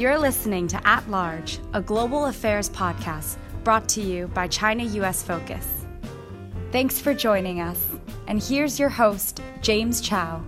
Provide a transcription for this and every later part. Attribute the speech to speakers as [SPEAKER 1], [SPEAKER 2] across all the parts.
[SPEAKER 1] You're listening to At Large, a global affairs podcast brought to you by China US Focus. Thanks for joining us, and here's your host, James Chau.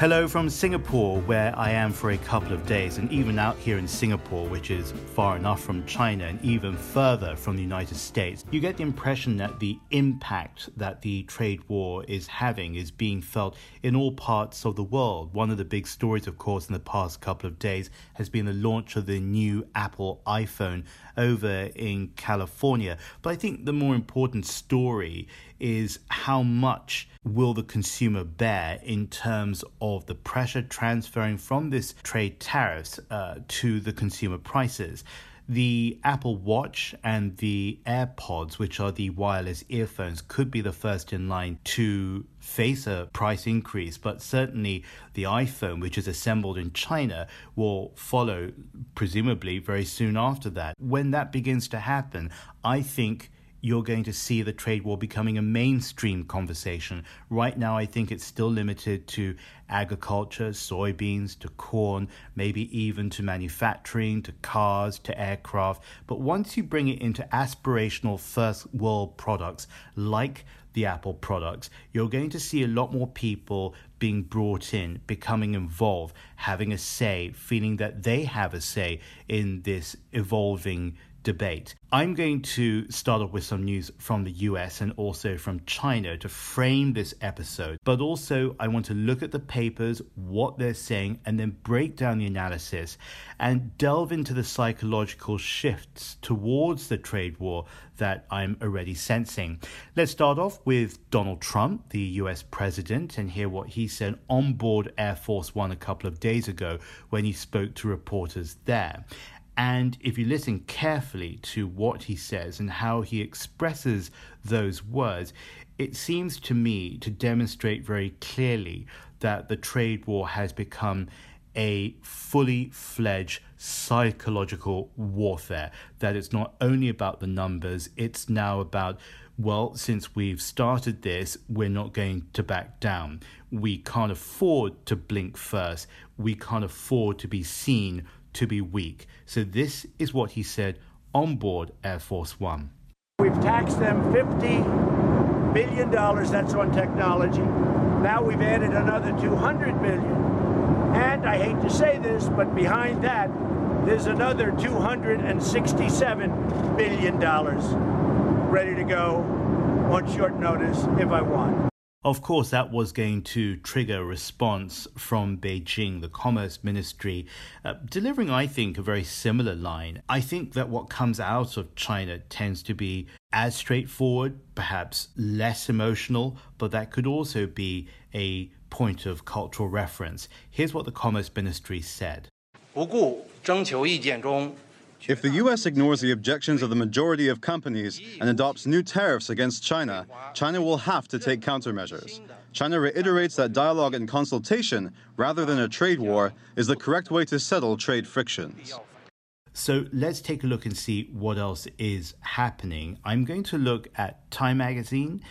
[SPEAKER 2] Hello from Singapore, where I am for a couple of days, and even out here in Singapore, which is far enough from China and even further from the United States, you get the impression that the impact that the trade war is having is being felt in all parts of the world. One of the big stories, of course, in the past couple of days has been the launch of the new Apple iPhone over in California. But I think the more important story is how much will the consumer bear in terms of the pressure transferring from this trade tariffs uh, to the consumer prices the Apple Watch and the AirPods, which are the wireless earphones, could be the first in line to face a price increase, but certainly the iPhone, which is assembled in China, will follow presumably very soon after that. When that begins to happen, I think you're going to see the trade war becoming a mainstream conversation. Right now, I think it's still limited to agriculture, soybeans, to corn, maybe even to manufacturing, to cars, to aircraft. But once you bring it into aspirational first world products like the Apple products, you're going to see a lot more people being brought in, becoming involved, having a say, feeling that they have a say in this evolving debate. I'm going to start off with some news from the US and also from China to frame this episode, but also I want to look at the papers, what they're saying, and then break down the analysis and delve into the psychological shifts towards the trade war that I'm already sensing. Let's start off with Donald Trump, the US president, and hear what he said on board Air Force One a couple of days ago when he spoke to reporters there. And if you listen carefully to what he says and how he expresses those words, it seems to me to demonstrate very clearly that the trade war has become a fully fledged psychological warfare. That it's not only about the numbers, it's now about, well, since we've started this, we're not going to back down. We can't afford to blink first. We can't afford to be seen to be weak. So, this is what he said on board Air Force One.
[SPEAKER 3] We've taxed them $50 billion, that's on technology. Now we've added another $200 billion. And I hate to say this, but behind that, there's another $267 billion ready to go on short notice if I want.
[SPEAKER 2] Of course, that was going to trigger a response from Beijing, the Commerce Ministry, uh, delivering, I think, a very similar line. I think that what comes out of China tends to be as straightforward, perhaps less emotional, but that could also be a point of cultural reference. Here's what the Commerce Ministry said.
[SPEAKER 4] 不顾征求意见中
[SPEAKER 5] if the U.S. ignores the objections of the majority of companies and adopts new tariffs against China, China will have to take countermeasures. China reiterates that dialogue and consultation, rather than a trade war, is the correct way to settle trade frictions.
[SPEAKER 2] So let's take a look and see what else is happening. I'm going to look at Time Magazine.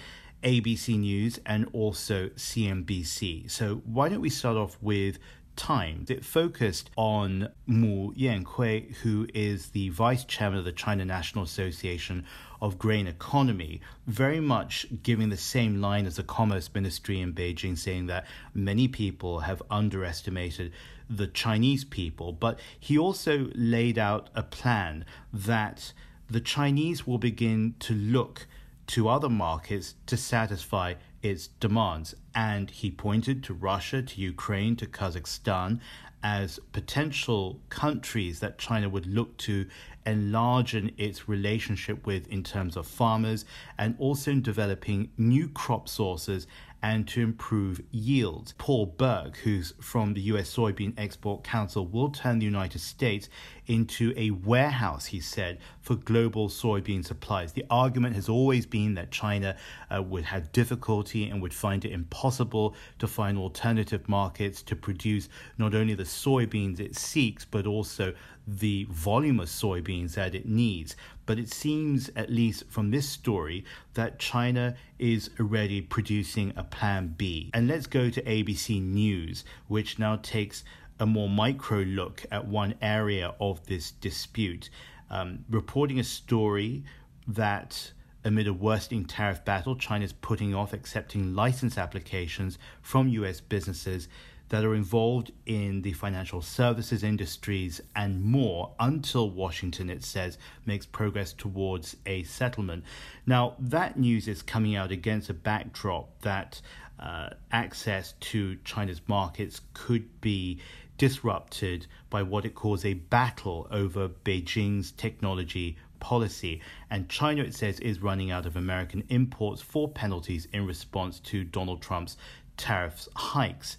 [SPEAKER 2] ABC News and also CNBC. So, why don't we start off with Times. It focused on Mu Yanhui, who is the vice chairman of the China National Association of Grain Economy, very much giving the same line as the Commerce Ministry in Beijing, saying that many people have underestimated the Chinese people. But he also laid out a plan that the Chinese will begin to look to other markets to satisfy its demands. And he pointed to Russia, to Ukraine, to Kazakhstan as potential countries that China would look to enlarge its relationship with in terms of farmers and also in developing new crop sources and to improve yields. Paul Berg, who's from the US Soybean Export Council, will turn the United States into a warehouse, he said, for global soybean supplies. The argument has always been that China uh, would have difficulty and would find it impossible to find alternative markets to produce not only the soybeans it seeks, but also the volume of soybeans that it needs. But it seems, at least from this story, that China is already producing a plan B. And let's go to ABC News, which now takes a more micro look at one area of this dispute, um, reporting a story that amid a worsening tariff battle, China is putting off accepting license applications from US businesses that are involved in the financial services industries and more until Washington, it says, makes progress towards a settlement. Now, that news is coming out against a backdrop that uh, access to China's markets could be disrupted by what it calls a battle over Beijing's technology policy. And China, it says, is running out of American imports for penalties in response to Donald Trump's tariffs hikes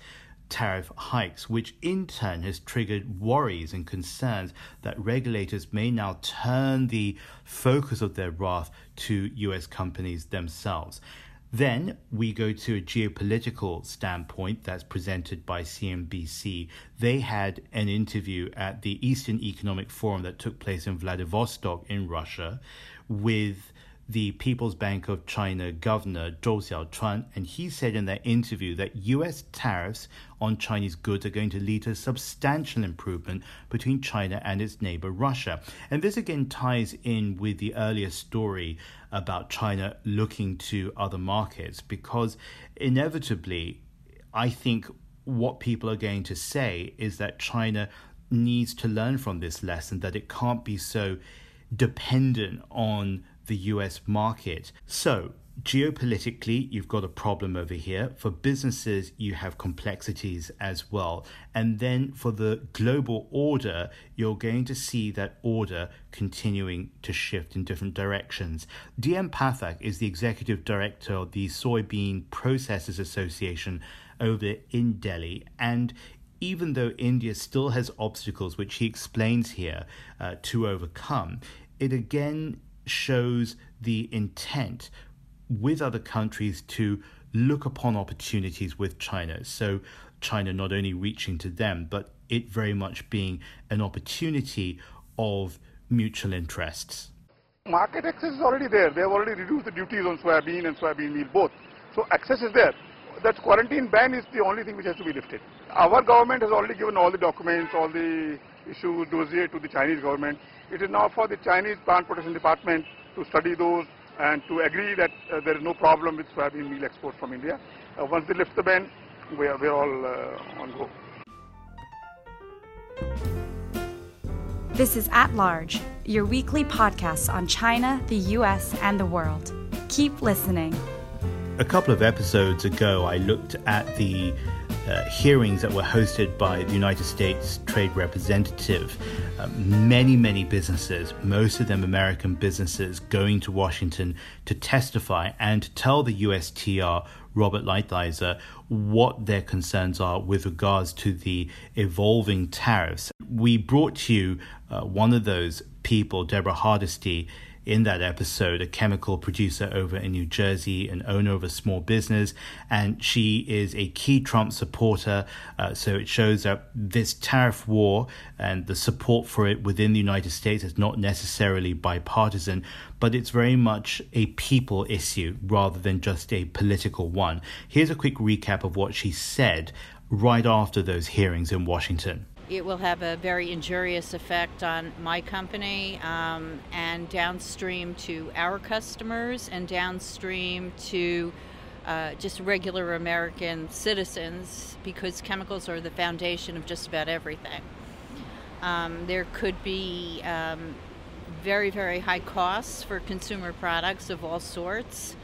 [SPEAKER 2] tariff hikes, which in turn has triggered worries and concerns that regulators may now turn the focus of their wrath to US companies themselves. Then we go to a geopolitical standpoint that's presented by CNBC. They had an interview at the Eastern Economic Forum that took place in Vladivostok in Russia with the People's Bank of China governor Zhou Xiaochuan, and he said in that interview that U.S. tariffs on Chinese goods are going to lead to a substantial improvement between China and its neighbor Russia. And this again ties in with the earlier story about China looking to other markets because inevitably, I think what people are going to say is that China needs to learn from this lesson that it can't be so dependent on the US market. So, geopolitically, you've got a problem over here. For businesses, you have complexities as well. And then for the global order, you're going to see that order continuing to shift in different directions. DN Pathak is the executive director of the Soybean Processors Association over in Delhi. And even though India still has obstacles, which he explains here, uh, to overcome, it again shows the intent with other countries to look upon opportunities with China. So, China not only reaching to them, but it very much being an opportunity of mutual interests.
[SPEAKER 6] Market access is already there. They have already reduced the duties on soybean and soybean meal both. So, access is there. That quarantine ban is the only thing which has to be lifted. Our government has already given all the documents, all the issue dossier to the Chinese government. It is now for the Chinese Plant Protection Department to study those and to agree that uh, there is no problem with soybean meal export from India. Uh, once they lift the ban, we are, we are all uh, on go.
[SPEAKER 1] This is At Large, your weekly podcast on China, the US, and the world. Keep listening.
[SPEAKER 2] A couple of episodes ago, I looked at the uh, hearings that were hosted by the United States Trade Representative. Uh, many, many businesses, most of them American businesses, going to Washington to testify and to tell the USTR, Robert Lighthizer, what their concerns are with regards to the evolving tariffs. We brought to you uh, one of those people, Deborah Hardesty in that episode, a chemical producer over in New Jersey, an owner of a small business, and she is a key Trump supporter. Uh, so it shows that this tariff war and the support for it within the United States is not necessarily bipartisan, but it's very much a people issue rather than just a political one. Here's a quick recap of what she said right after those hearings in Washington
[SPEAKER 7] it will have a very injurious effect on my company um, and downstream to our customers and downstream to uh, just regular American citizens because chemicals are the foundation of just about everything. Um, there could be um, very, very high costs for consumer products of all sorts.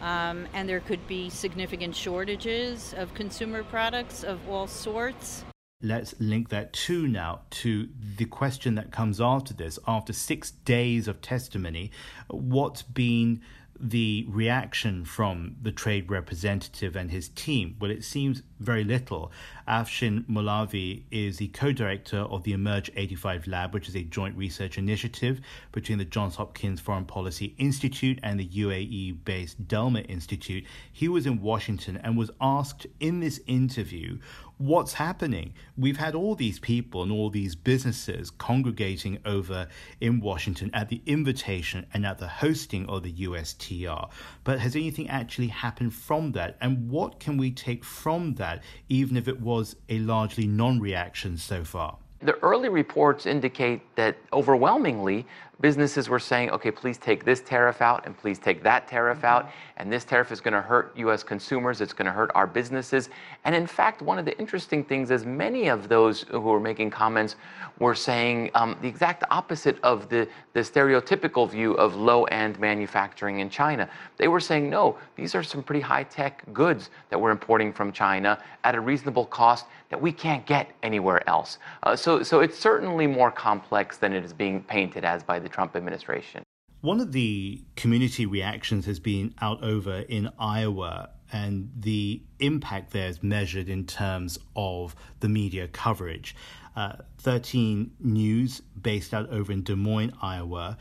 [SPEAKER 7] Um, and there could be significant shortages of consumer products of all sorts
[SPEAKER 2] let's link that too now to the question that comes after this. After six days of testimony, what's been the reaction from the trade representative and his team? Well, it seems very little. Afshin Molavi is the co director of the Emerge 85 Lab, which is a joint research initiative between the Johns Hopkins Foreign Policy Institute and the UAE based Delma Institute. He was in Washington and was asked in this interview what's happening. We've had all these people and all these businesses congregating over in Washington at the invitation and at the hosting of the USTR. But has anything actually happened from that? And what can we take from that, even if it was a largely non reaction so far?
[SPEAKER 8] The early reports indicate that overwhelmingly businesses were saying, okay, please take this tariff out and please take that tariff mm-hmm. out. And this tariff is going to hurt US consumers. It's going to hurt our businesses. And in fact, one of the interesting things is many of those who were making comments were saying um, the exact opposite of the, the stereotypical view of low end manufacturing in China. They were saying, no, these are some pretty high tech goods that we're importing from China at a reasonable cost that we can't get anywhere else. Uh, so, so it's certainly more complex than it is being painted as by the the Trump administration.
[SPEAKER 2] One of the community reactions has been out over in Iowa, and the impact there is measured in terms of the media coverage. Uh, 13 News, based out over in Des Moines, Iowa,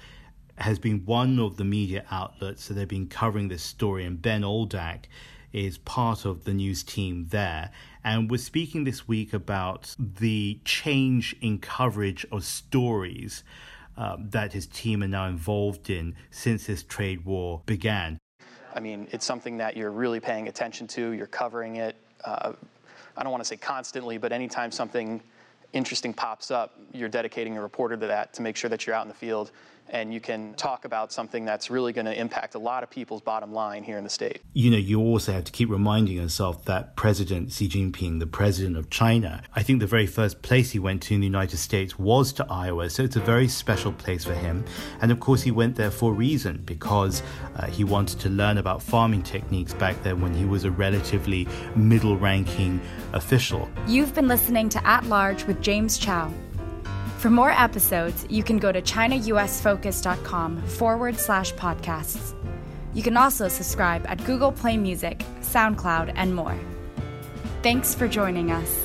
[SPEAKER 2] has been one of the media outlets, so they've been covering this story, and Ben Oldak is part of the news team there. And we're speaking this week about the change in coverage of stories uh, that his team are now involved in since this trade war began.
[SPEAKER 9] I mean, it's something that you're really paying attention to, you're covering it. Uh, I don't want to say constantly, but anytime something interesting pops up, you're dedicating a reporter to that to make sure that you're out in the field and you can talk about something that's really going to impact a lot of people's bottom line here in the state.
[SPEAKER 2] You know, you also have to keep reminding yourself that President Xi Jinping, the president of China, I think the very first place he went to in the United States was to Iowa. So it's a very special place for him. And of course, he went there for a reason because uh, he wanted to learn about farming techniques back then when he was a relatively middle ranking official.
[SPEAKER 1] You've been listening to At Large with James Chau. For more episodes, you can go to ChinaUSFocus.com forward slash podcasts. You can also subscribe at Google Play Music, SoundCloud, and more. Thanks for joining us.